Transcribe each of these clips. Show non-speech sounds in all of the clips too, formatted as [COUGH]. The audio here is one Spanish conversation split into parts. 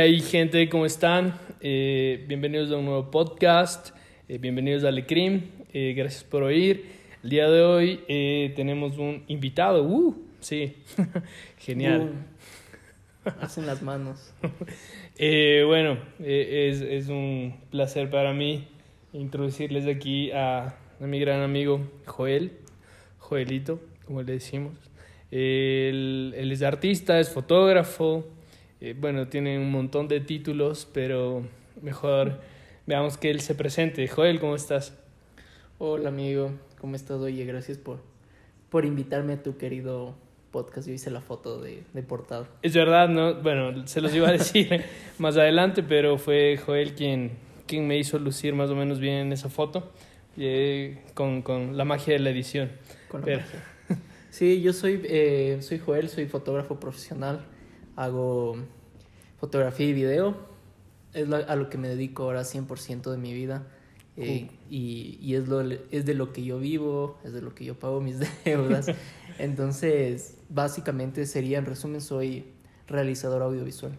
¿Qué hay gente? ¿Cómo están? Eh, bienvenidos a un nuevo podcast. Eh, bienvenidos a Alecrim. Eh, gracias por oír. El día de hoy tenemos un invitado. ¡Uh! Sí, [LAUGHS] genial. Uh, hacen las manos. [LAUGHS] Bueno, es, es un placer para mí introducirles aquí a, a mi gran amigo Joel, Joelito, como le decimos. Él, él es artista, es fotógrafo, eh, bueno, tiene un montón de títulos, pero mejor veamos que él se presente. Joel, ¿cómo estás? Hola amigo, ¿cómo estás? Oye, gracias por, por invitarme a tu querido podcast. Yo hice la foto de, de portada. Es verdad, ¿no? Bueno, se los iba a decir [LAUGHS] más adelante, pero fue Joel quien, quien me hizo lucir más o menos bien en esa foto, eh, con, con la magia de la edición. Con la Pero- magia. Sí, yo soy, eh, soy Joel, soy fotógrafo profesional. Hago fotografía y video. Es la- a lo que me dedico ahora 100% de mi vida. Eh, y y es, lo, es de lo que yo vivo, es de lo que yo pago mis [LAUGHS] deudas. Entonces, básicamente sería, en resumen, soy realizador audiovisual.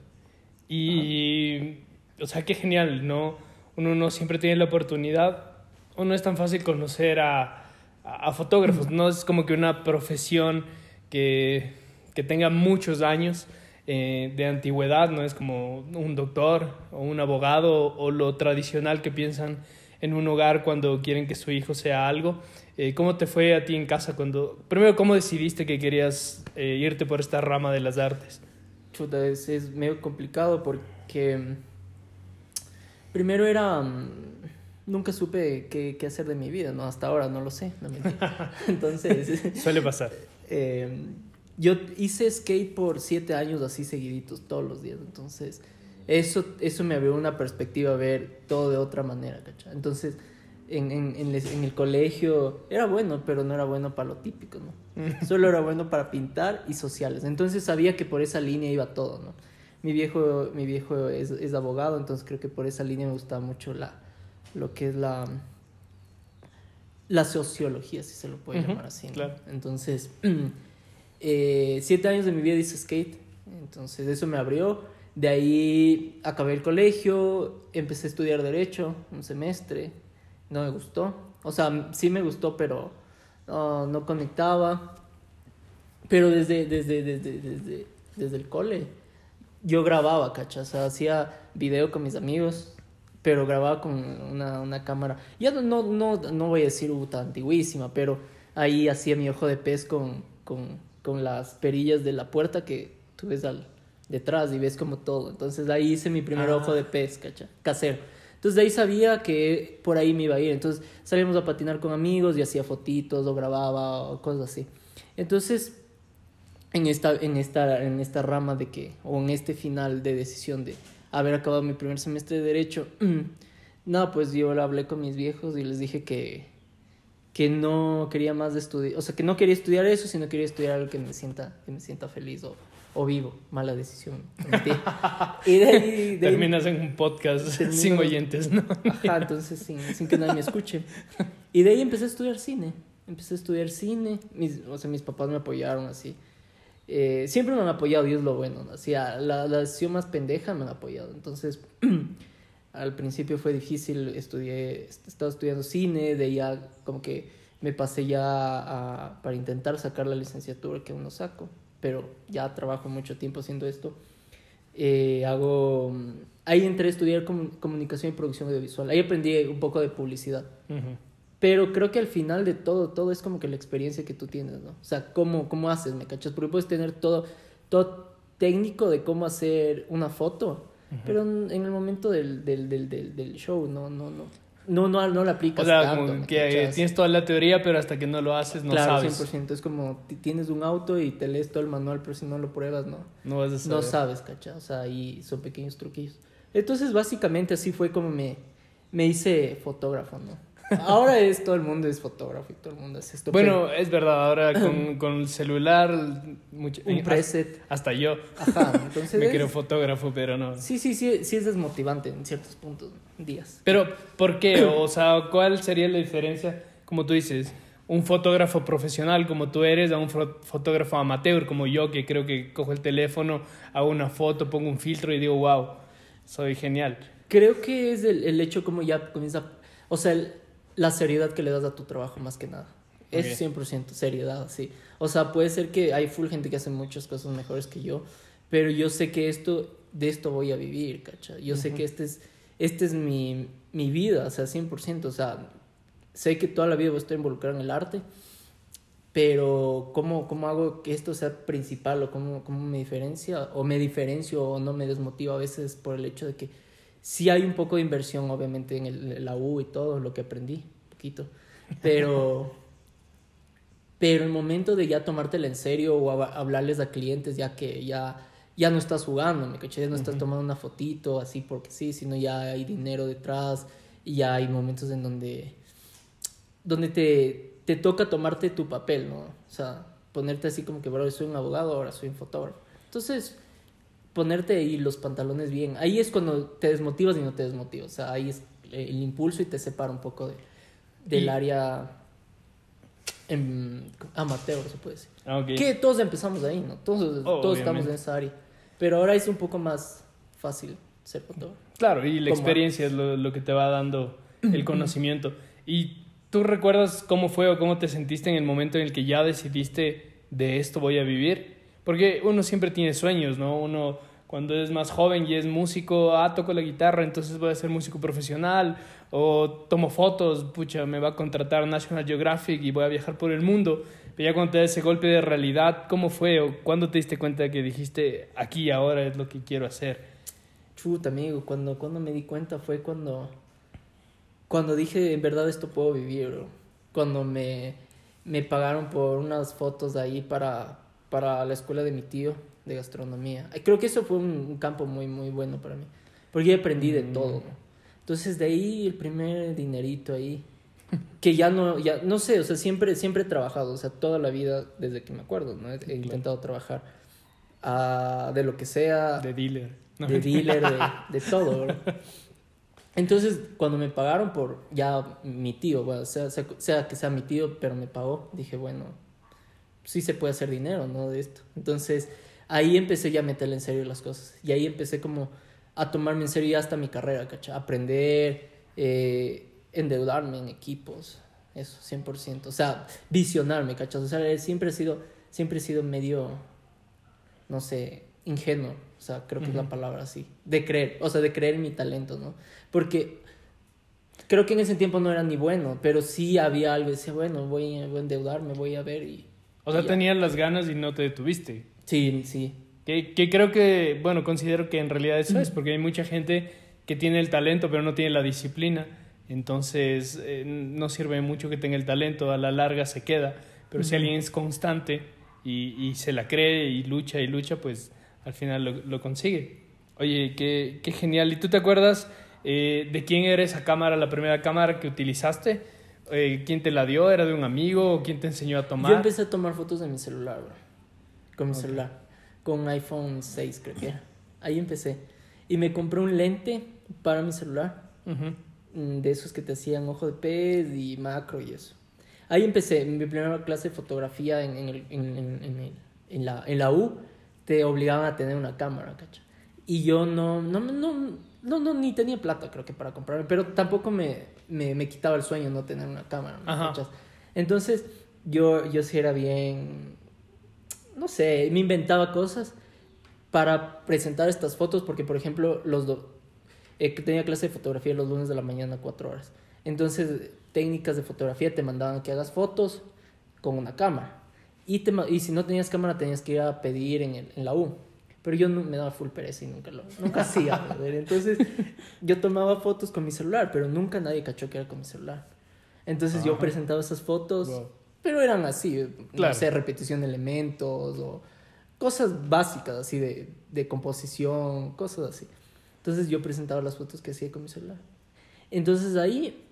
Y, o sea, qué genial, ¿no? Uno no siempre tiene la oportunidad, o no es tan fácil conocer a, a, a fotógrafos, no es como que una profesión que, que tenga muchos años eh, de antigüedad, no es como un doctor o un abogado o lo tradicional que piensan en un hogar cuando quieren que su hijo sea algo. Eh, ¿Cómo te fue a ti en casa cuando... Primero, ¿cómo decidiste que querías eh, irte por esta rama de las artes? Chuta, es, es medio complicado porque mm, primero era mm, nunca supe qué, qué hacer de mi vida, ¿no? Hasta ahora no lo sé, no. [LAUGHS] Entonces, Suele pasar. [LAUGHS] eh, yo hice skate por siete años así seguiditos, todos los días. Entonces, eso, eso me abrió una perspectiva a ver todo de otra manera, ¿cachai? Entonces, en, en, en, les- en el colegio era bueno, pero no era bueno para lo típico, ¿no? Solo era bueno para pintar y sociales. Entonces sabía que por esa línea iba todo, ¿no? Mi viejo, mi viejo es, es abogado, entonces creo que por esa línea me gustaba mucho la, lo que es la, la sociología, si se lo puede llamar así. ¿no? claro. Entonces, [CLEARS THROAT] eh, siete años de mi vida hice skate, entonces eso me abrió. De ahí acabé el colegio, empecé a estudiar derecho un semestre, no me gustó. O sea, sí me gustó, pero no, no conectaba. Pero desde, desde, desde, desde, desde el cole yo grababa, ¿cachai? O sea, hacía video con mis amigos, pero grababa con una, una cámara. Ya no, no, no, no voy a decir uh, tan antiguísima, pero ahí hacía mi ojo de pez con, con, con las perillas de la puerta que tú ves al, detrás y ves como todo. Entonces ahí hice mi primer Ah. ojo de pez, ¿cachai? Casero. Entonces de ahí sabía que por ahí me iba a ir. Entonces salíamos a patinar con amigos y hacía fotitos o grababa o cosas así. Entonces en esta, en esta, en esta rama de que, o en este final de decisión de haber acabado mi primer semestre de Derecho, [CLEARS THROAT] no, pues yo hablé con mis viejos y les dije que, que no quería más de estudiar, o sea, que no quería estudiar eso, sino quería estudiar algo que me sienta, que me sienta feliz o, o vivo. Mala decisión. y de ahí, de ahí- Terminas en un podcast Termino- [LAUGHS] sin oyentes, ¿no? Ajá, entonces sin, sin que nadie me escuche. Y de ahí empecé a estudiar cine. Empecé a estudiar cine. Mis, o sea, mis papás me apoyaron así. Eh, siempre me han apoyado y es lo bueno. ¿no? Así, la, la decisión más pendeja me han apoyado. Entonces, [CLEARS THROAT] al principio fue difícil. Estudié, estaba estudiando cine. De ahí ya como que me pasé ya a- para intentar sacar la licenciatura que aún no saco. Pero ya trabajo mucho tiempo haciendo esto. Eh, hago ahí entré a estudiar comu- comunicación y producción audiovisual ahí aprendí un poco de publicidad pero creo que al final de todo todo es como que la experiencia que tú tienes no o sea cómo cómo haces me cachas porque puedes tener todo todo técnico de cómo hacer una foto pero en, el momento del, del, del, del, del show no no no no no no la aplicas O sea, tanto, como ¿me que tienes toda la teoría, pero hasta que no lo haces no claro sabes. 100% es como ti- tienes un auto y te lees todo el manual pero si no lo pruebas no No vas a saber. no sabes, ¿cachai? O sea, ahí son pequeños truquillos. Entonces, básicamente así fue como me, me hice fotógrafo, ¿no? Ahora es todo el mundo es fotógrafo y todo el mundo es esto. Bueno, es verdad, ahora [LAUGHS] con, con el celular, mucho- un eh, preset. hasta yo Ajá, [LAUGHS] entonces. me es- quiero fotógrafo, pero no. Sí, sí, sí, sí es desmotivante en ciertos puntos, días. Pero, ¿por qué? [CLEARS THROAT] O sea, ¿cuál sería la diferencia? Como tú dices, un fotógrafo profesional como tú eres a un fo- fotógrafo amateur como yo, que creo que cojo el teléfono, hago una foto, pongo un filtro y digo, wow. soy genial. Creo que es el, el hecho como ya comienza, o sea, el- la seriedad que le das a tu trabajo más que nada. Es Ok. 100% seriedad, sí. O sea, puede ser que hay full gente que hace muchas cosas mejores que yo, pero yo sé que esto, de esto voy a vivir, ¿cacha? Yo sé que este es, este es mi, mi vida, o sea, 100%. O sea, sé que toda la vida voy a estar involucrado en el arte, pero ¿cómo, cómo hago que esto sea principal o cómo, cómo me diferencia o me diferencio o no me desmotiva a veces por el hecho de que sí hay un poco de inversión obviamente en, el, en la U y todo lo que aprendí, poquito, pero [LAUGHS] pero el momento de ya tomártela en serio o hab- hablarles a clientes ya que ya ya no estás jugando, me caché, ya no estás tomando una fotito así porque sí, sino ya hay dinero detrás y ya hay momentos en donde donde te, te toca tomarte tu papel, ¿no? O sea, ponerte así como que, bro, soy un abogado, ahora soy un fotógrafo. Entonces, ponerte ahí los pantalones bien. Ahí es cuando te desmotivas y no te desmotivas. O sea, ahí es el impulso y te separa un poco de, del Y- área em, amateur, se puede decir. Ah, ok. Que todos empezamos ahí, ¿no? Todos, todos estamos en esa área. Pero ahora es un poco más fácil ser fotógrafo. Claro, y la experiencia es lo, lo que te va dando el conocimiento. ¿Y tú recuerdas cómo fue o cómo te sentiste en el momento en el que ya decidiste de esto voy a vivir? Porque uno siempre tiene sueños, ¿no? Uno cuando es más joven y es músico, ah, toco la guitarra, entonces voy a ser músico profesional, o tomo fotos, pucha, me va a contratar National Geographic y voy a viajar por el mundo. Pero ya cuando te da ese golpe de realidad, ¿cómo fue? ¿O cuándo te diste cuenta que dijiste, aquí ahora es lo que quiero hacer? Chuta, amigo, cuando, cuando me di cuenta fue cuando, cuando dije, en verdad esto puedo vivir, bro. Cuando me, me pagaron por unas fotos ahí para, para la escuela de mi tío de gastronomía. Creo que eso fue un, un campo muy, muy bueno para mí, porque aprendí de Mm. todo, ¿no? Entonces de ahí el primer dinerito ahí, que ya no, ya, no sé, o sea, siempre, siempre he trabajado, o sea, toda la vida desde que me acuerdo, ¿no? He, intentado trabajar ah, de lo que sea, De dealer. ¿no? de dealer, de, de [LAUGHS] todo, bro. Entonces, cuando me pagaron por ya mi tío, bueno, sea, sea, sea que sea mi tío, pero me pagó, dije, bueno, sí se puede hacer dinero, ¿no? De esto. Entonces, ahí empecé ya a meterle en serio las cosas. Y ahí empecé como a tomarme en serio ya hasta mi carrera, ¿cachai? Aprender, eh, endeudarme en equipos, eso, 100%. O sea, visionarme, ¿cachai? O sea, siempre he sido, siempre he sido medio, no sé, ingenuo. O sea, creo que es la palabra así. De creer, o sea, de creer en mi talento, ¿no? Porque creo que en ese tiempo no era ni bueno, pero sí había algo. Decía, bueno, voy, voy a endeudarme, voy a ver y... O sea, tenías las ganas y no te detuviste. Sí, sí. Que, que creo que, bueno, considero que en realidad eso es, porque hay mucha gente que tiene el talento pero no tiene la disciplina. Entonces, eh, no sirve mucho que tenga el talento, a la larga se queda. Pero si Ujú. alguien es constante y, y se la cree y lucha y lucha, pues al final lo, lo consigue. Oye, qué, qué genial. ¿Y tú te acuerdas eh, de quién era esa cámara, la primera cámara que utilizaste? Eh, ¿Quién te la dio? ¿Era de un amigo? ¿O quién te enseñó a tomar? Yo empecé a tomar fotos de mi celular, bro. Con mi Ok. celular. Con iPhone 6, creo que era. Ahí empecé. Y me compré un lente para mi celular. Ujú. mm, De esos que te hacían ojo de pez y macro y eso. Ahí empecé. Mi primera clase de fotografía en, en, el- en, en- en en la, en la U te obligaban a tener una cámara, ¿cacha? Y yo no, no, no, no, no, ni tenía plata, creo que para comprarme, pero tampoco me, me, me quitaba el sueño no tener una cámara, ¿me? Entonces, yo, yo sí era bien, no sé, me inventaba cosas para presentar estas fotos, porque, por ejemplo, los do- eh, tenía clase de fotografía los lunes de la mañana, cuatro horas. Entonces, técnicas de fotografía te mandaban que hagas fotos con una cámara. Y, te y si no tenías cámara, tenías que ir a pedir en, el- en la U. Pero yo no, me daba full pereza y nunca lo nunca hacía. brother. Entonces, yo tomaba fotos con mi celular, pero nunca nadie cachó que era con mi celular. Entonces, yo presentaba esas fotos, Wow. pero eran así, Claro. no sé, repetición de elementos o cosas básicas así de, de composición, cosas así. Entonces yo presentaba las fotos que hacía con mi celular. Entonces ahí,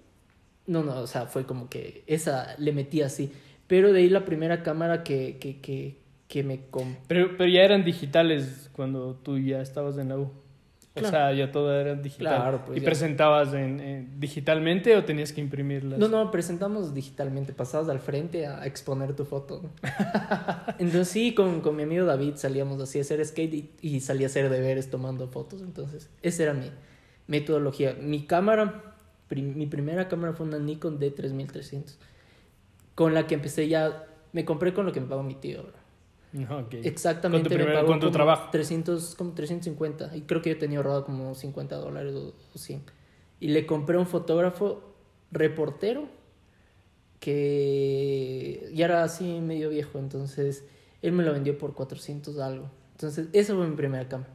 no, no, o sea, fue como que esa le metí así. Pero de ahí la primera cámara que, que, que, que me compré. Pero, pero ya eran digitales cuando tú ya estabas en la U. O sea, ya todo era digital. Claro, pues ¿Y ya. presentabas en, en- digitalmente o tenías que imprimirlas? No, no, presentamos digitalmente, pasabas al frente a exponer tu foto. [LAUGHS] Entonces sí, con, con mi amigo David salíamos así a hacer skate y, y salía a hacer deberes tomando fotos. Entonces, esa era mi metodología. Mi cámara, prim- mi primera cámara fue una Nikon D3300, con la que empecé ya, me compré con lo que me pagó mi tío. bro. No, ok. Exactamente, Con tu me primer- pagó con tu como trabajo. 300, como 350. Y creo que yo tenía ahorrado como 50 dólares o, o 100. Y le compré un fotógrafo reportero que ya era así medio viejo. Entonces, él me lo vendió por 400 algo. Entonces, esa fue mi primera cámara.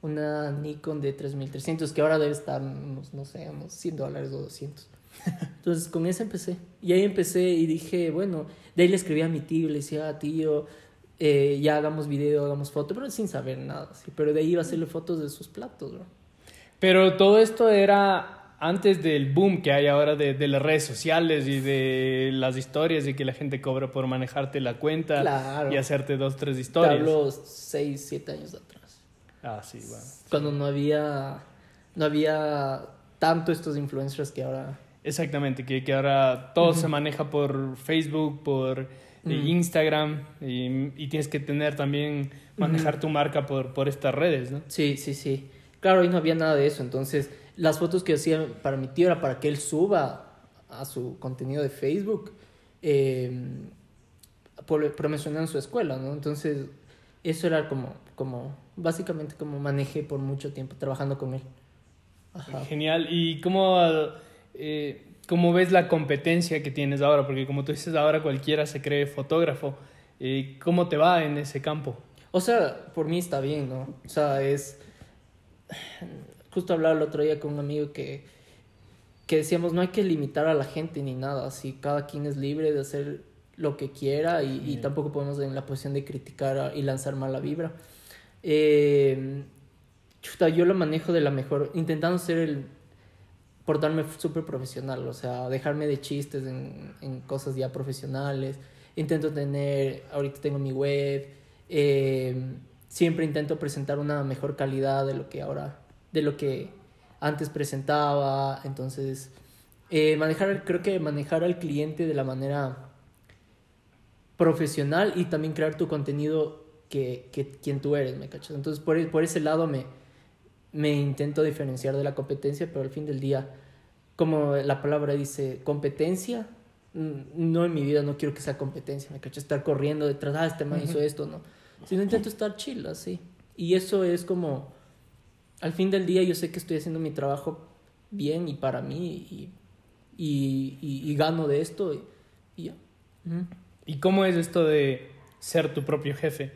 Una Nikon de 3300 que ahora debe estar, unos, no sé, unos 100 dólares o 200. [LAUGHS] Entonces, con esa empecé. Y ahí empecé y dije, bueno, de ahí le escribí a mi tío, le decía, "Ah, tío, eh, ya hagamos video, hagamos foto, pero sin saber nada. ¿sí? Pero de ahí iba a hacerle fotos de sus platos, bro. Pero todo esto era antes del boom que hay ahora de, de las redes sociales y de las historias y que la gente cobra por manejarte la cuenta Claro. y hacerte dos, tres Te historias. hablo 6, 7 años atrás. Ah, sí, bueno. Cuando no había, no había tanto estos influencers que ahora... Exactamente, que, que ahora todo se maneja por Facebook, por eh, Mm. Instagram y, y tienes que tener también, manejar tu marca por, por estas redes, ¿no? Sí, sí, sí. Claro, ahí no había nada de eso. Entonces, las fotos que hacía para mi tío era para que él suba a su contenido de Facebook, eh, promocionando su escuela, ¿no? Entonces, eso era como, como, básicamente como manejé por mucho tiempo trabajando con él. Ajá. Genial. ¿Y cómo, eh, cómo ves la competencia que tienes ahora? Porque como tú dices, ahora cualquiera se cree fotógrafo. Eh, ¿Cómo te va en ese campo? O sea, por mí está bien, ¿no? O sea, es... Justo hablaba el otro día con un amigo que, que decíamos, no hay que limitar a la gente ni nada, así cada quien es libre de hacer lo que quiera y, y tampoco podemos en la posición de criticar y lanzar mala vibra. Eh, chuta, yo lo manejo de la mejor, intentando ser el portarme súper profesional, o sea, dejarme de chistes en, en cosas ya profesionales. Intento tener, ahorita tengo mi web, eh, siempre intento presentar una mejor calidad de lo que ahora, de lo que antes presentaba. Entonces, eh, manejar, creo que manejar al cliente de la manera profesional y también crear tu contenido que, que quien tú eres, ¿me cachas? Entonces, por, por ese lado me, me intento diferenciar de la competencia, pero al fin del día, como la palabra dice, competencia, mm, no en mi vida, no quiero que sea competencia, me cacho, estar corriendo detrás, ah, este man hizo esto, no. Sino intento estar chill, así. Y eso es como, al fin del día yo sé que estoy haciendo mi trabajo bien y para mí y, y, y- y gano de esto y, y ya. ¿Y cómo es esto de ser tu propio jefe?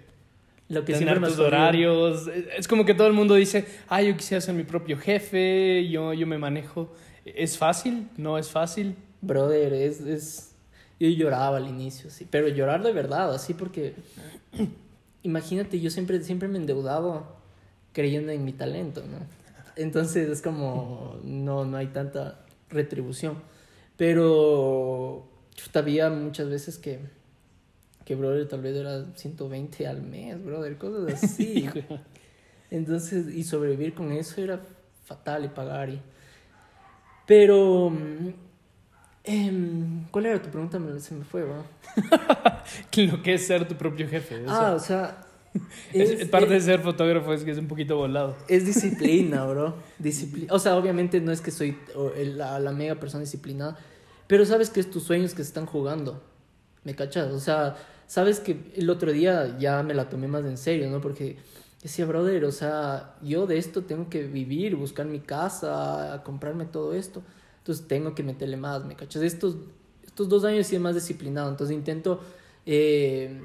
Lo que Tener tus horarios. Es como que todo el mundo dice, ah, yo quisiera ser mi propio jefe, yo, yo me manejo. ¿Es fácil? ¿No es fácil? Brother, es, es... Yo lloraba al inicio, sí, pero llorar de verdad, así porque... [CLEARS THROAT] Imagínate, yo siempre, siempre me he endeudado creyendo en mi talento, ¿no? Entonces es como, no, no hay tanta retribución. Pero chuta, había muchas veces que, que, brother, tal vez era 120 al mes, brother, cosas así. [LAUGHS] Entonces, y sobrevivir con eso era fatal y pagar. Y... Pero, em, ¿cuál era tu pregunta? Se me fue, ¿va? [LAUGHS] Lo que es ser tu propio jefe. o sea, Ah, o sea, [LAUGHS] es- es, parte de ser fotógrafo es que es un poquito volado. es disciplina, bro. Disciplina. O sea, obviamente no es que soy la, la mega persona disciplinada, pero sabes que es tus sueños que se están jugando. ¿Me cachas? O sea, sabes que el otro día ya me la tomé más en serio, ¿no? Porque decía, brother, o sea, yo de esto tengo que vivir, buscar mi casa, comprarme todo esto. Entonces tengo que meterle más, ¿me cachas? Estos, estos dos años he sido más disciplinado, entonces intento... eh,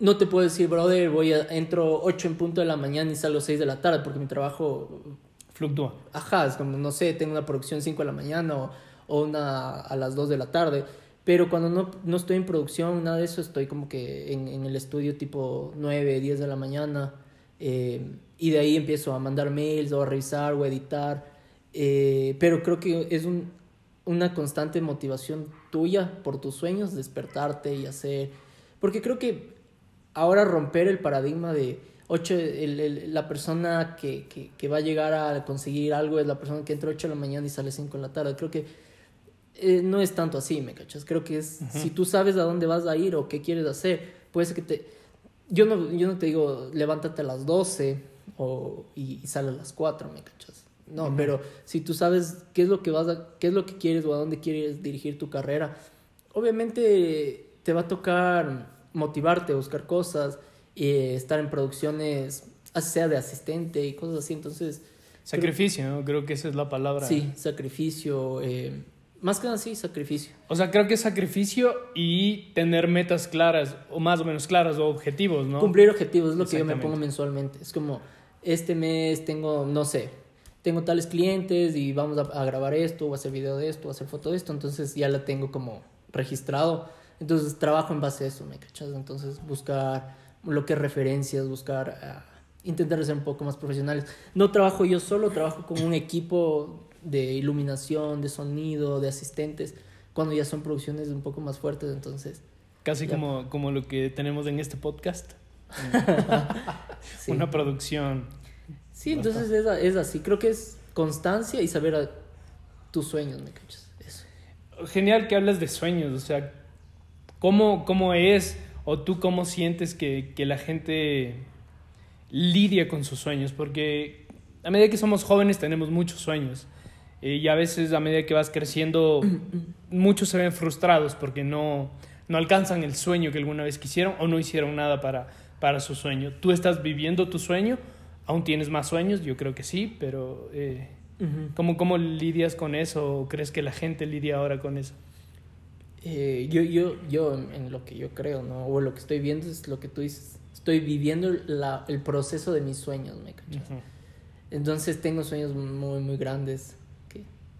no te puedo decir, brother, voy a, entro 8 en punto de la mañana y salgo 6 de la tarde, porque mi trabajo, Fluctúa. ajá, es como, no sé, tengo una producción 5 de la mañana o, o una a las 2 de la tarde. Pero cuando no, no estoy en producción, nada de eso, estoy como que en, en el estudio tipo 9, 10 de la mañana. eh, y de ahí empiezo a mandar mails o a revisar o a editar. eh, pero creo que es un, una constante motivación tuya por tus sueños, despertarte y hacer... Porque creo que ahora romper el paradigma de, 8, el, el- la persona que, que, que va a llegar a conseguir algo es la persona que entra 8 de la mañana y sale 5 de la tarde. Creo que eh, no es tanto así, ¿me cachas? Creo que es, si tú sabes a dónde vas a ir o qué quieres hacer, puede ser que te... Yo no, yo no te digo, levántate a las 12 o, y, y sale a las 4, ¿me cachas? No, pero si tú sabes qué es lo que vas a, qué es lo que quieres o a dónde quieres dirigir tu carrera, obviamente te va a tocar motivarte, buscar cosas, eh, estar en producciones, sea de asistente y cosas así. Entonces, Sacrificio, ¿no? Creo que esa es la palabra. sí, sacrificio, eh, más que nada sí, sacrificio. O sea, creo que es sacrificio y tener metas claras, o más o menos claras, o objetivos, ¿no? Cumplir objetivos es lo que yo me pongo mensualmente. Es como, este mes tengo, no sé, tengo tales clientes y vamos a, a grabar esto, o a hacer video de esto, o a hacer foto de esto, entonces ya la tengo como registrado. Entonces trabajo en base a eso, ¿me cachas? Entonces buscar lo que es referencias, buscar, ah, intentar ser un poco más profesionales. No trabajo yo solo, trabajo con un equipo de iluminación, de sonido, de asistentes, cuando ya son producciones un poco más fuertes, entonces... Casi Ya. como, como lo que tenemos en este podcast. [LAUGHS] sí. Una producción. Sí, entonces es, así. Creo que es constancia y saber a- tus sueños, ¿me cachas? Eso. Genial que hablas de sueños, o sea, ¿cómo, cómo es o tú cómo sientes que, que la gente lidia con sus sueños? Porque a medida que somos jóvenes tenemos muchos sueños y a veces a medida que vas creciendo [CLEARS THROAT] muchos se ven frustrados porque no, no alcanzan el sueño que alguna vez quisieron o no hicieron nada para, para su sueño. ¿Tú estás viviendo tu sueño? ¿Aún tienes más sueños? Yo creo que sí, pero... eh. ¿Cómo, ¿Cómo lidias con eso? ¿O crees que la gente lidia ahora con eso? Eh, yo, yo, yo, en- en lo que yo creo, ¿no? O lo que estoy viendo es lo que tú dices. Estoy viviendo la, el proceso de mis sueños, ¿me cachas? Entonces tengo sueños muy, muy grandes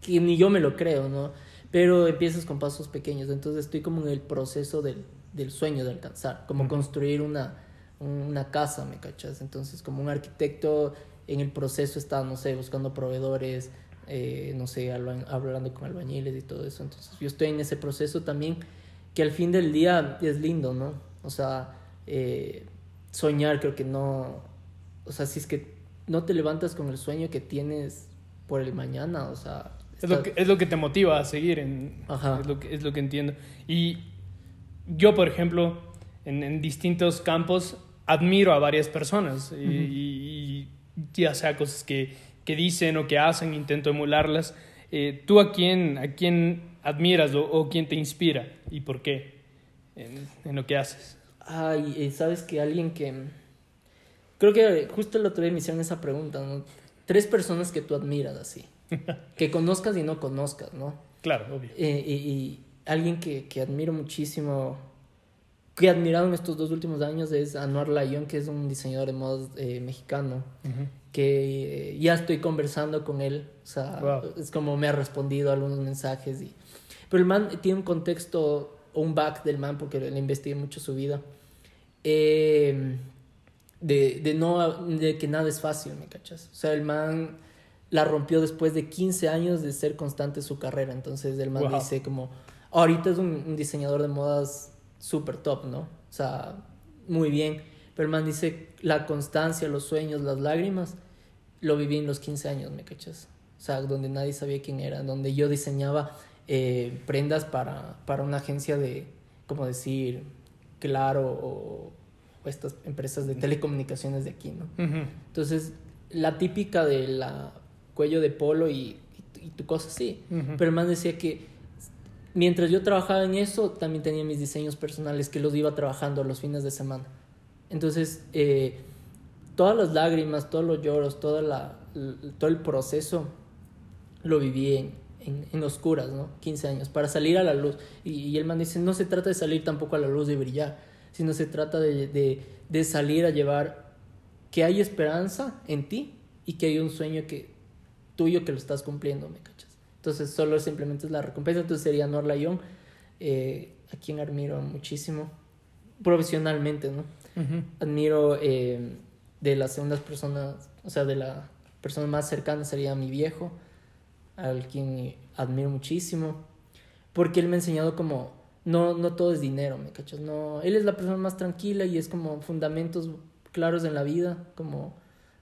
que, ni yo me lo creo, ¿no? Pero empiezas con pasos pequeños. Entonces estoy como en el proceso del, del sueño de alcanzar, como construir una, una casa, ¿me cachas? Entonces, como un arquitecto, en el proceso está, no sé, buscando proveedores, eh, no sé, hablando con albañiles y todo eso. Entonces, yo estoy en ese proceso también, que al fin del día es lindo, ¿no? O sea, eh, soñar creo que no, o sea, si es que no te levantas con el sueño que tienes por el mañana, o sea... Es lo, que, es lo que te motiva a seguir, en, Ajá. es, lo que, es lo que entiendo. Y yo, por ejemplo, en, en distintos campos, admiro a varias personas, y, y- y ya sea cosas que, que dicen o que hacen, intento emularlas. Eh, ¿Tú a quién, a quién admiras o, o quién te inspira y por qué en, en lo que haces? Ay, eh, sabes que alguien que... Creo que justo el otro día me hicieron esa pregunta, ¿no? Tres personas que tú admiras así. Que conozcas y no conozcas, ¿no? Claro, obvio. Eh, y, y alguien que, que admiro muchísimo, que he admirado en estos dos últimos años es Anuar Layón, que es un diseñador de modas eh, mexicano, Ujú. que eh, ya estoy conversando con él, o sea, Wow. es como me ha respondido a algunos mensajes. Y... Pero el man tiene un contexto o un back del man, porque le investigué mucho su vida, eh, de, de, no, de que nada es fácil, ¿me cachas? O sea, el man la rompió después de 15 años de ser constante su carrera. Entonces el man Wow. dice como, ahorita es un, un diseñador de modas súper top, ¿no? O sea, muy bien. Pero el man dice, la constancia, los sueños, las lágrimas, lo viví en los 15 años, ¿me cachas? O sea, donde nadie sabía quién era, donde yo diseñaba eh, prendas para, para una agencia de, como decir, Claro o, o estas empresas de telecomunicaciones de aquí, ¿no? Entonces, la típica de la cuello de polo y, y, y tu cosa así. Ujú. Pero el man decía que mientras yo trabajaba en eso, también tenía mis diseños personales que los iba trabajando los fines de semana. Entonces, eh, todas las lágrimas, todos los lloros, toda la, todo el proceso lo viví en, en, en oscuras, ¿no? 15 años, para salir a la luz. Y, y el man dice, no se trata de salir tampoco a la luz de brillar, sino se trata de, de, de salir a llevar que hay esperanza en ti y que hay un sueño que tuyo que lo estás cumpliendo, ¿me cachas? Entonces solo simplemente es la recompensa, entonces sería Norla Young, eh, a quien admiro muchísimo, profesionalmente, ¿no? Admiro eh, de las segundas personas, o sea, de la persona más cercana sería mi viejo, al quien admiro muchísimo, porque él me ha enseñado como, no, no todo es dinero, ¿me cachas? No, él es la persona más tranquila y es como fundamentos claros en la vida, como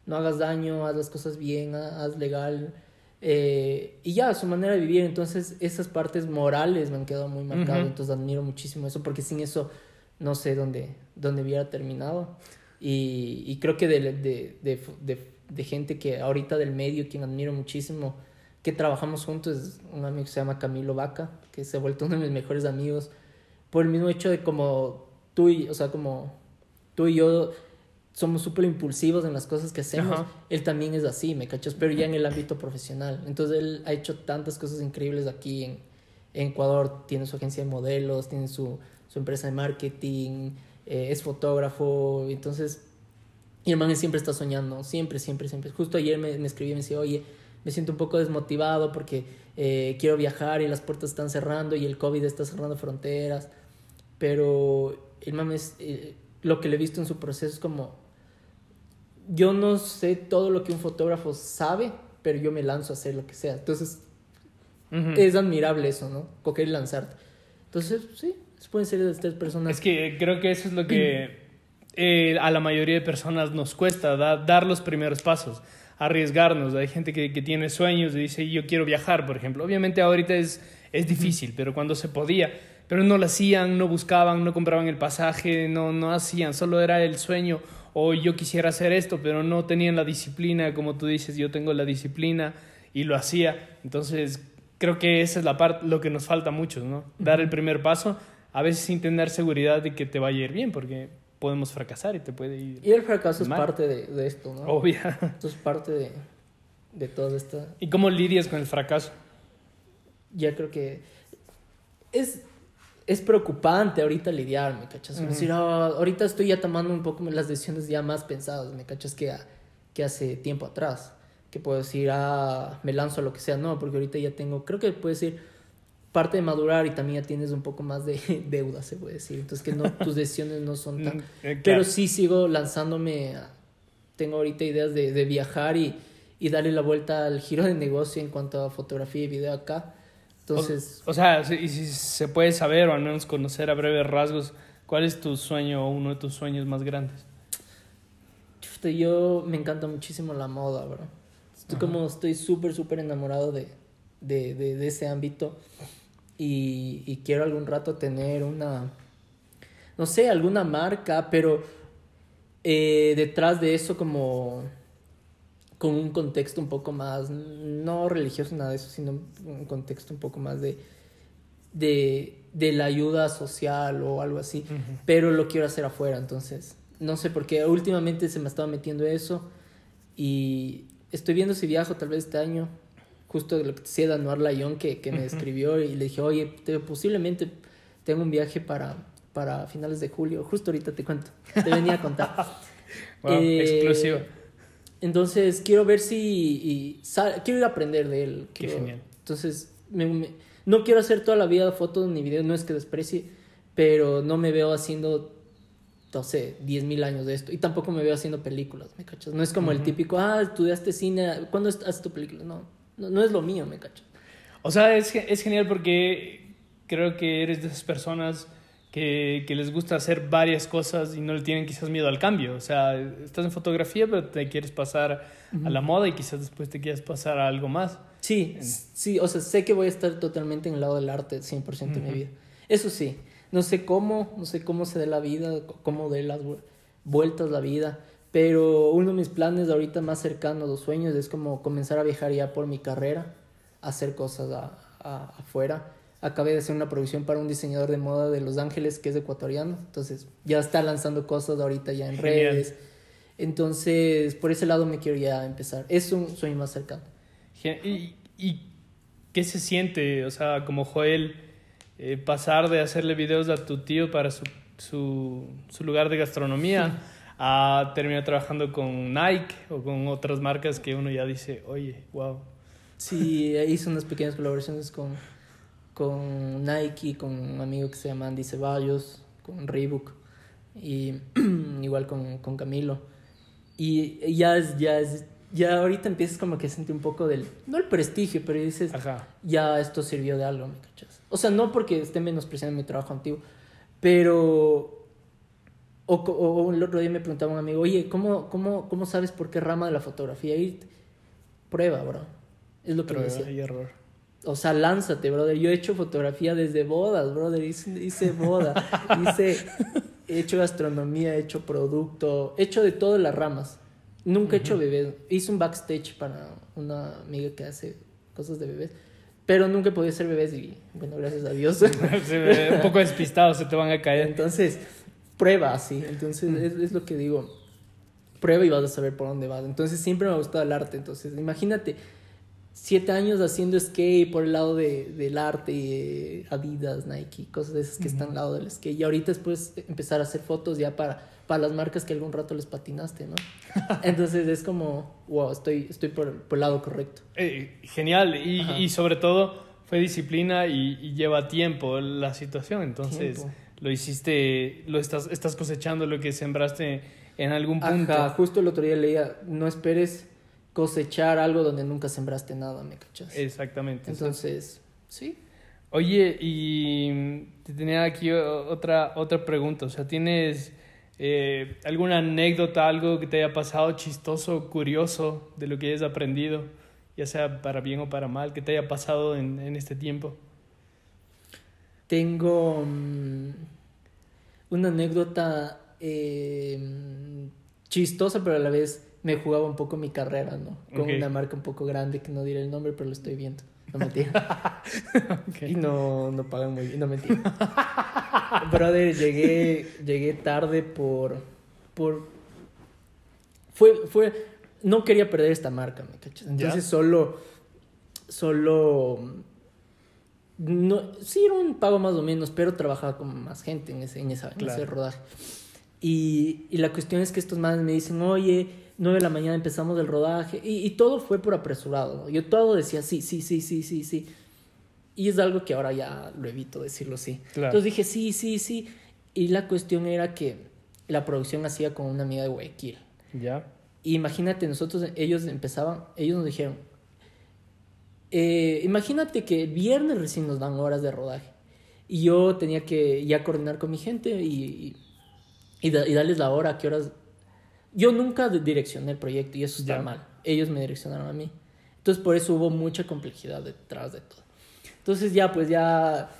no hagas daño, haz las cosas bien, haz legal. Eh, y ya, su manera de vivir. Entonces, esas partes morales me han quedado muy marcadas. Entonces, admiro muchísimo eso, porque sin eso no sé dónde, dónde hubiera terminado. Y, y creo que de, de, de, de, gente que ahorita del medio, quien admiro muchísimo, que trabajamos juntos, es un amigo que se llama Camilo Vaca, que se ha vuelto uno de mis mejores amigos, por el mismo hecho de como tú y, o sea, como tú y yo somos súper impulsivos en las cosas que hacemos, él también es así, ¿me cachas? Pero ya en el ámbito profesional. Entonces él ha hecho tantas cosas increíbles aquí en, en Ecuador, tiene su agencia de modelos, tiene su, su empresa de marketing, eh, es fotógrafo, entonces, el man siempre está soñando, siempre, siempre, siempre. Justo ayer me, me escribió y me decía, oye, me siento un poco desmotivado porque eh, quiero viajar y las puertas están cerrando y el COVID está cerrando fronteras, pero el man es, eh, lo que le he visto en su proceso es como, yo no sé todo lo que un fotógrafo sabe, pero yo me lanzo a hacer lo que sea. Entonces, es admirable eso, ¿no? Coger y lanzarte. Entonces, sí, pueden ser de estas personas. Es que creo que eso es lo que [CLEARS THROAT] eh, a la mayoría de personas nos cuesta, dar los primeros pasos, arriesgarnos. Hay gente que, que, tiene sueños y dice, yo quiero viajar, por ejemplo. Obviamente ahorita es, es difícil, pero cuando se podía, pero no lo hacían, no buscaban, no compraban el pasaje, no, no hacían, solo era el sueño o yo quisiera hacer esto, pero no tenían la disciplina, como tú dices, yo tengo la disciplina y lo hacía. Entonces, creo que esa es la parte, lo que nos falta a muchos, ¿no? Dar el primer paso, a veces sin tener seguridad de que te vaya a ir bien, porque podemos fracasar y te puede ir. Y el fracaso es parte de, de, esto, ¿no? Obvia. Esto es parte de, de toda esta. ¿Y cómo lidias con el fracaso? Ya creo que es, es preocupante ahorita lidiar, ¿me cachas? decir, ah, ahorita estoy ya tomando un poco las decisiones ya más pensadas, ¿me cachas? Que, que hace tiempo atrás. Que puedo decir, ah, me lanzo a lo que sea, no, porque ahorita ya tengo, creo que puedo decir parte de madurar y también ya tienes un poco más de [LAUGHS] deuda, se puede decir. Entonces, que no, tus [LAUGHS] decisiones no son tan... Mm, eh, pero sí sigo lanzándome, tengo ahorita ideas de, de viajar y, y, darle la vuelta al giro de negocio en cuanto a fotografía y video acá. Entonces... O, sea, y si se puede saber o al menos conocer a breves rasgos, ¿cuál es tu sueño o uno de tus sueños más grandes? Yo me encanta muchísimo la moda, bro. Estoy como, estoy súper, súper enamorado de, de, de, de ese ámbito y, y quiero algún rato tener una, no sé, alguna marca, pero eh, detrás de eso como con un contexto un poco más, no religioso, nada de eso, sino un contexto un poco más de, de, de la ayuda social o algo así, pero lo quiero hacer afuera, entonces, no sé, porque últimamente se me estaba metiendo eso y estoy viendo si viajo tal vez este año, justo lo que decía Danuar Layón que, que me escribió y le dije, oye, posiblemente tengo un viaje para, para finales de julio. Justo ahorita te cuento, te venía a contar. [LAUGHS] wow, eh, exclusivo. Entonces, quiero ver si... Y, quiero ir a aprender de él. Qué genial. Entonces, no quiero hacer toda la vida fotos ni videos, no es que desprecie, pero no me veo haciendo no sé, 10 mil años de esto. Y tampoco me veo haciendo películas, ¿me cachas? No es como el típico, ah, estudiaste cine, ¿cuándo haces tu película? No, no, no es lo mío, me cacho. O sea, es, es genial porque creo que eres de esas personas que, que, les gusta hacer varias cosas y no le tienen quizás miedo al cambio. O sea, estás en fotografía, pero te quieres pasar a la moda y quizás después te quieras pasar a algo más. Sí, sí, o sea, sé que voy a estar totalmente en el lado del arte 100% de mi vida. Eso sí, no sé cómo, no sé cómo se dé la vida, cómo dé las vueltas la vida, pero uno de mis planes ahorita más cercanos, los sueños, es como comenzar a viajar ya por mi carrera, hacer cosas afuera. Acabé de hacer una producción para un diseñador de moda de Los Ángeles que es ecuatoriano, entonces ya está lanzando cosas ahorita ya en redes. Entonces, por ese lado me quiero ya empezar. Es un sueño más cercano. ¿Y, y qué se siente, o sea, como Joel, eh, pasar de hacerle videos a tu tío para su, su, su lugar de gastronomía? [LAUGHS] a terminar trabajando con Nike o con otras marcas que uno ya dice, oye, wow. Sí, hice unas pequeñas colaboraciones con, con Nike, con un amigo que se llama Andy Ceballos, con Reebok y [CLEARS THROAT] igual con, con Camilo. Y ya es, ya es, ya ahorita empiezas como que a sentir un poco del, no el prestigio, pero dices, ya esto sirvió de algo, ¿me cachas? O sea, no porque esté menospreciando mi trabajo antiguo, pero O, o, o el otro día me preguntaba un amigo, oye, ¿cómo, cómo, ¿cómo sabes por qué rama de la fotografía ir? Prueba, bro. Es lo que me Prueba decía. y error. O sea, lánzate, brother. Yo he hecho fotografía desde bodas, brother. Hice, hice boda, [LAUGHS] hice, he hecho gastronomía, he hecho producto, he hecho de todas las ramas. Nunca he hecho bebés. Hice un backstage para una amiga que hace cosas de bebés. Pero nunca he podido hacer bebés y, bueno, gracias a Dios. [LAUGHS] Un poco despistado, se te van a caer. Entonces, prueba así. Entonces, es, es lo que digo. Prueba y vas a saber por dónde vas. Entonces, siempre me ha gustado el arte. Entonces, imagínate, siete años haciendo skate por el lado de, del arte, Adidas, Nike, cosas de esas que están al lado del skate. Y ahorita después empezar a hacer fotos ya para, para las marcas que algún rato les patinaste, ¿no? [LAUGHS] Entonces, es como, wow, estoy, estoy por, por el lado correcto. Eh, genial. Y, y sobre todo fue disciplina y, y lleva tiempo la situación. Entonces Tiempo. lo hiciste, lo estás, estás cosechando lo que sembraste en algún punto. Ajá, justo el otro día leía, no esperes cosechar algo donde nunca sembraste nada, ¿me cachas? Exactamente. Entonces, sí. Oye, y te tenía aquí otra, otra pregunta. O sea, ¿tienes eh, alguna anécdota, algo que te haya pasado chistoso, curioso de lo que hayas aprendido, ya sea para bien o para mal, que te haya pasado en, en este tiempo? Tengo mm, una anécdota eh, chistosa, pero a la vez me jugaba un poco mi carrera, ¿no? Con una marca un poco grande que no diré el nombre, pero lo estoy viendo. No mentira. [LAUGHS] Ok. Y no, no pagan muy bien, no mentira. Brother, llegué, llegué tarde por, por... Fue, fue... No quería perder esta marca, ¿me cachas? Entonces Ya. solo... Solo... No, sí era un pago más o menos, pero trabajaba con más gente en ese, en esa, en ese Claro. rodaje. Y, y la cuestión es que estos manes me dicen, oye, 9 de la mañana empezamos el rodaje. Y, y todo fue por apresurado. ¿no? Yo todo decía, sí, sí, sí, sí, sí, sí. Y es algo que ahora ya lo evito decirlo así. Claro. Entonces dije, sí, sí, sí. Y la cuestión era que la producción hacía con una amiga de Guayaquil. ¿Ya? Y imagínate, nosotros, ellos empezaban, ellos nos dijeron, eh, imagínate que el viernes recién nos dan horas de rodaje. Y yo tenía que ya coordinar con mi gente y, y, y da- y darles la hora, a qué horas. Yo nunca direccioné el proyecto y eso está Ya. mal. Ellos me direccionaron a mí. Entonces por eso hubo mucha complejidad detrás de todo. Entonces ya, pues ya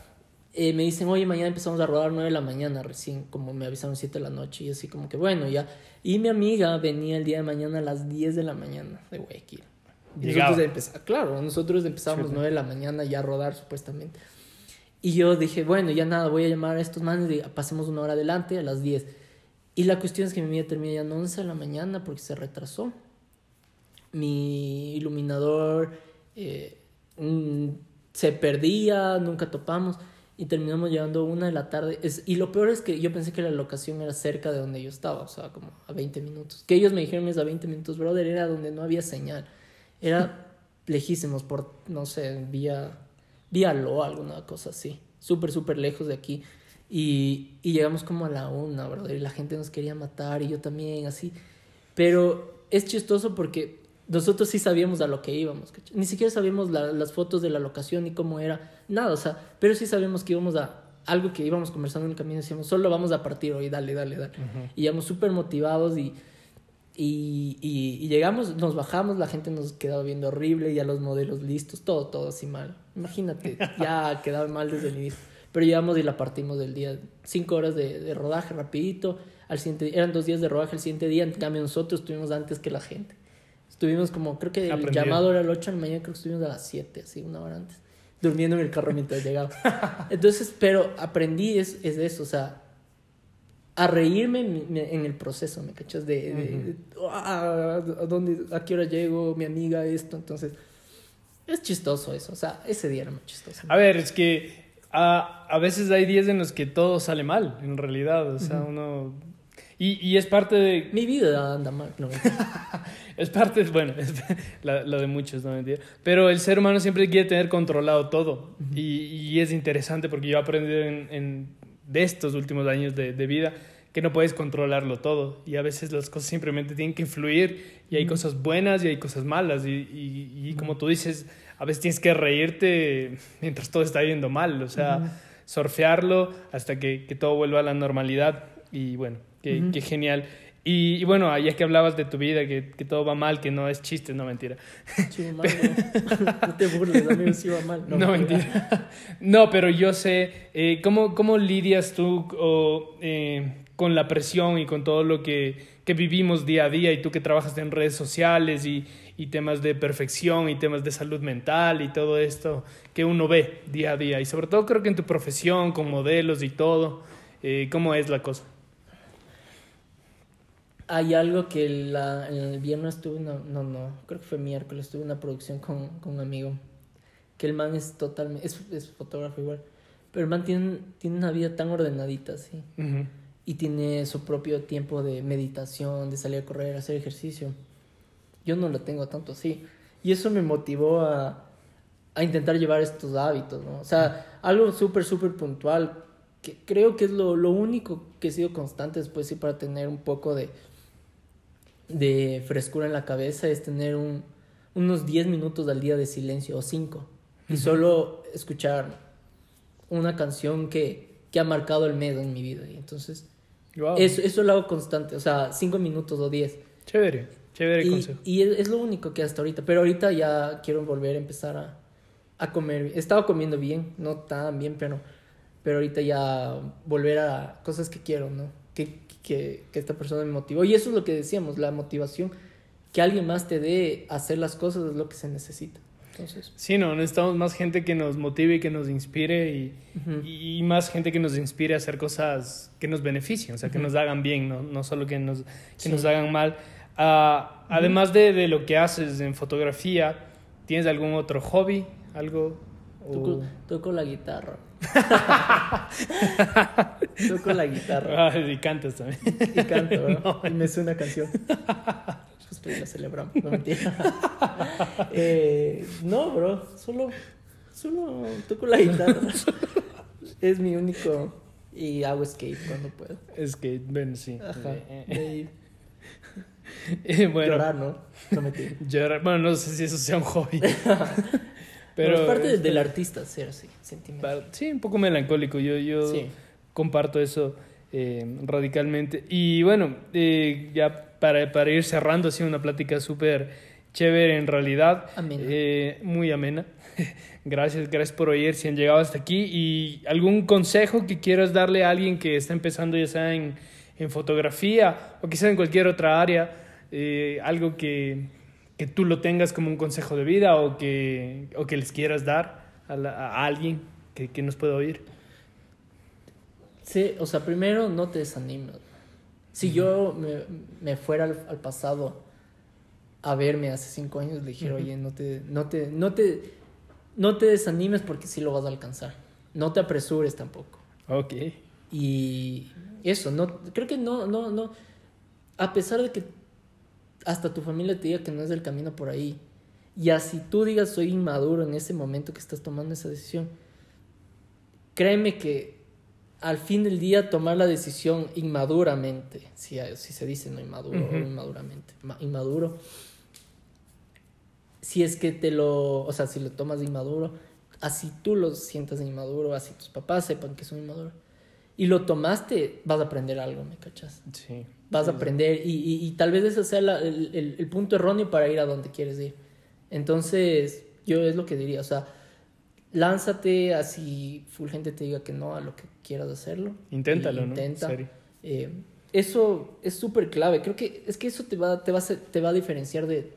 eh, me dicen, oye, mañana empezamos a rodar 9 de la mañana recién, como me avisaron 7 de la noche y así como que bueno, ya. Y mi amiga venía el día de mañana a las 10 de la mañana de Guayaquil. Nosotros empezamos, claro, nosotros empezábamos Chuta. 9 de la mañana ya a rodar supuestamente. Y yo dije, bueno, ya nada, voy a llamar a estos manes y pasemos una hora adelante a las 10. Y la cuestión es que mi amiga termina ya a 11 de la mañana porque se retrasó. Mi iluminador eh, se perdía, nunca topamos y terminamos llegando a una de la tarde. Es, y lo peor es que yo pensé que la locación era cerca de donde yo estaba, o sea, como a 20 minutos. Que ellos me dijeron es a 20 minutos, brother, era donde no había señal. Era [LAUGHS] lejísimos por, no sé, vía, vía Lo, alguna cosa así. Súper, súper lejos de aquí. Y, y llegamos como a la una, brother, y la gente nos quería matar y yo también, así. Pero es chistoso porque nosotros sí sabíamos a lo que íbamos, ¿cachai? Ni siquiera sabíamos la- las fotos de la locación y cómo era, nada, o sea, pero sí sabíamos que íbamos a algo que íbamos conversando en el camino, decíamos, solo vamos a partir hoy, dale, dale, dale. Y íbamos súper motivados y, y, y, y llegamos, nos bajamos, la gente nos quedaba viendo horrible, ya los modelos listos, todo, todo así mal. Imagínate, [LAUGHS] ya quedaba mal desde el inicio. Pero llegamos y la partimos del día. Cinco horas de, de rodaje rapidito. Al siguiente, eran dos días de rodaje el siguiente día. En cambio, nosotros estuvimos antes que la gente. Estuvimos como, creo que el Aprendido. llamado era el 8 de la mañana, creo que estuvimos a las 7, así, una hora antes. Durmiendo en el carro mientras llegaba. [LAUGHS] Entonces, pero aprendí es, es de eso, o sea, a reírme en, el proceso, ¿me cachas? De, de- ah, ¿a, dónde, ¿a qué hora llego? Mi amiga, esto. Entonces, es chistoso eso. O sea, ese día era muy chistoso. A ver, es que a, a veces hay días en los que todo sale mal, en realidad. O sea, uno... Y, y es parte de... Mi vida anda mal. No, [LAUGHS] Es parte, bueno, [LAUGHS] es la, la de muchos, no mentira. Pero el ser humano siempre quiere tener controlado todo. y, y es interesante porque yo he aprendido en, en- de estos últimos años de, de vida que no puedes controlarlo todo. Y a veces las cosas simplemente tienen que fluir. Y hay cosas buenas y hay cosas malas. Y, y- y como tú dices, a veces tienes que reírte [LAUGHS] mientras todo está yendo mal. O sea, surfearlo hasta que, que todo vuelva a la normalidad. Y bueno, qué, genial. Y, y bueno, ya que hablabas de tu vida, que, que todo va mal, que no es chiste, no mentira. Sí, mal. [LAUGHS] No te burles, amigo, sí va mal. [LAUGHS] No, mentira. No, pero yo sé, eh, ¿cómo, ¿cómo lidias tú o, eh, con la presión y con todo lo que, que vivimos día a día? Y tú que trabajas en redes sociales y, y temas de perfección y temas de salud mental y todo esto que uno ve día a día. Y sobre todo creo que en tu profesión, con modelos y todo, eh, ¿cómo es la cosa? Hay algo que la, el viernes tuve una, no, no, creo que fue miércoles, tuve una producción con, con un amigo, que el man es totalmente, es, es fotógrafo igual, pero el man tiene, tiene una vida tan ordenadita, sí, Ujú. Y tiene su propio tiempo de meditación, de salir a correr, hacer ejercicio. Yo no lo tengo tanto así, y eso me motivó a, a intentar llevar estos hábitos, ¿no? O sea, algo súper, súper puntual, que creo que es lo, lo único que he sido constante después, sí, para tener un poco de de frescura en la cabeza es tener un, unos 10 minutos al día de silencio o 5 y solo escuchar una canción que, que ha marcado el mes en mi vida. Y entonces, Guau. eso, eso lo hago constante, o sea, 5 minutos o 10. Chévere, chévere Y, consejo. y es, es lo único que hasta ahorita, pero ahorita ya quiero volver a empezar a, a comer. He estado comiendo bien, no tan bien, pero, pero ahorita ya volver a cosas que quiero, ¿no? Que, que, que esta persona me motivó. Y eso es lo que decíamos, la motivación. Que alguien más te dé hacer las cosas es lo que se necesita. Entonces, Sí, no, necesitamos más gente que nos motive y que nos inspire y, más gente que nos inspire a hacer cosas que nos beneficien, o sea, que nos hagan bien, no, no solo que nos, que Sí. nos hagan mal. Ah, Además de, de lo que haces en fotografía, ¿tienes algún otro hobby? ¿Algo? toco, O- toco la guitarra. [LAUGHS] toco la guitarra. Ah, y cantas también. Y canto, ¿no? [LAUGHS] No. Y me suena una canción. [LAUGHS] Justo ahí la celebramos, [LAUGHS] no mentira. [LAUGHS] Eh, no, bro, solo, solo toco la guitarra. [LAUGHS] Es mi único. Y hago skate cuando puedo. Que, bueno, sí. Ajá. Eh, ahí, eh, bueno, Llorar, ¿no? No mentira. llorar- bueno, no sé si eso sea un hobby. Pero es parte del artista ser así, sentimental. Sí, un poco melancólico. Yo, yo Sí. comparto eso eh, radicalmente. Y bueno, eh, ya para, para ir cerrando, ha sido una plática súper chévere en realidad. Amena. Eh, muy amena. [LAUGHS] gracias, gracias por oír si han llegado hasta aquí. ¿Y algún consejo que quieras darle a alguien que está empezando, ya sea en, en fotografía o quizá en cualquier otra área? Algo que, que tú lo tengas como un consejo de vida o que, o que les quieras dar a, la- a alguien que, que nos pueda oír. Sí, o sea, primero no te desanimes. Si yo me, me fuera al, al pasado a verme hace cinco años, le dijera, oye, no te, no te, no te, no te desanimes porque sí lo vas a alcanzar. No te apresures tampoco. Ok. Y eso, no, creo que no, no, no. A pesar de que hasta tu familia te diga que no es el camino por ahí, y así tú digas soy inmaduro en ese momento que estás tomando esa decisión, créeme que al fin del día tomar la decisión inmaduramente, si, si se dice no inmaduro o inmaduramente, ma- inmaduro, si es que te lo, o sea, si lo tomas de inmaduro, así tú lo sientas de inmaduro, así tus papás sepan que son inmaduros, y lo tomaste, vas a aprender algo, ¿me cachas? Sí. Vas a aprender y, y, y tal vez ese sea la- el, el- el punto erróneo para ir a donde quieres ir. Entonces, yo es lo que diría, o sea, lánzate así, full gente te diga que no a lo que quieras hacerlo. Inténtalo, Y ¿no? Intenta. Serio. Eh, eso es súper clave. Creo que es que eso te va, te va, a, te va a diferenciar de,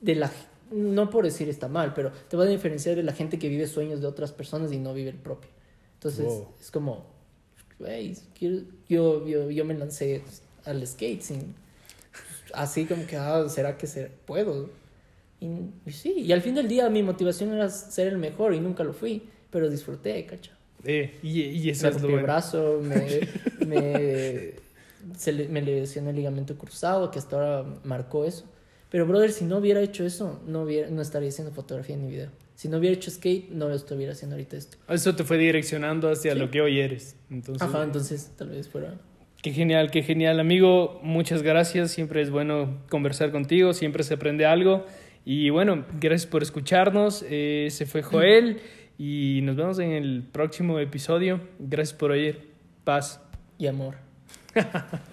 de la... No por decir está mal, pero te va a diferenciar de la gente que vive sueños de otras personas y no vive el propio. Entonces, Wow. es como, quiero- yo, yo, yo me lancé al skate sin... Así como que, ah, ¿será que se, puedo? Y, y sí, y al fin del día mi motivación era ser el mejor y nunca lo fui, pero disfruté, cacha. Eh, y, y eso Me es lo rompí el bueno. brazo, me, [LAUGHS] me, se le- me lesioné el ligamento cruzado, que hasta ahora marcó eso. Pero, brother, si no hubiera hecho eso, no, hubiera, no estaría haciendo fotografía ni video. Si no hubiera hecho skate, no estuviera haciendo ahorita esto. Eso te fue direccionando hacia Sí. lo que hoy eres. Entonces, Ajá, entonces tal vez fuera... Qué genial, qué genial. Amigo, muchas gracias. Siempre es bueno conversar contigo, siempre se aprende algo. Y bueno, gracias por escucharnos. Eh, se fue Joel y nos vemos en el próximo episodio. Gracias por oír. Paz. Y amor. [LAUGHS]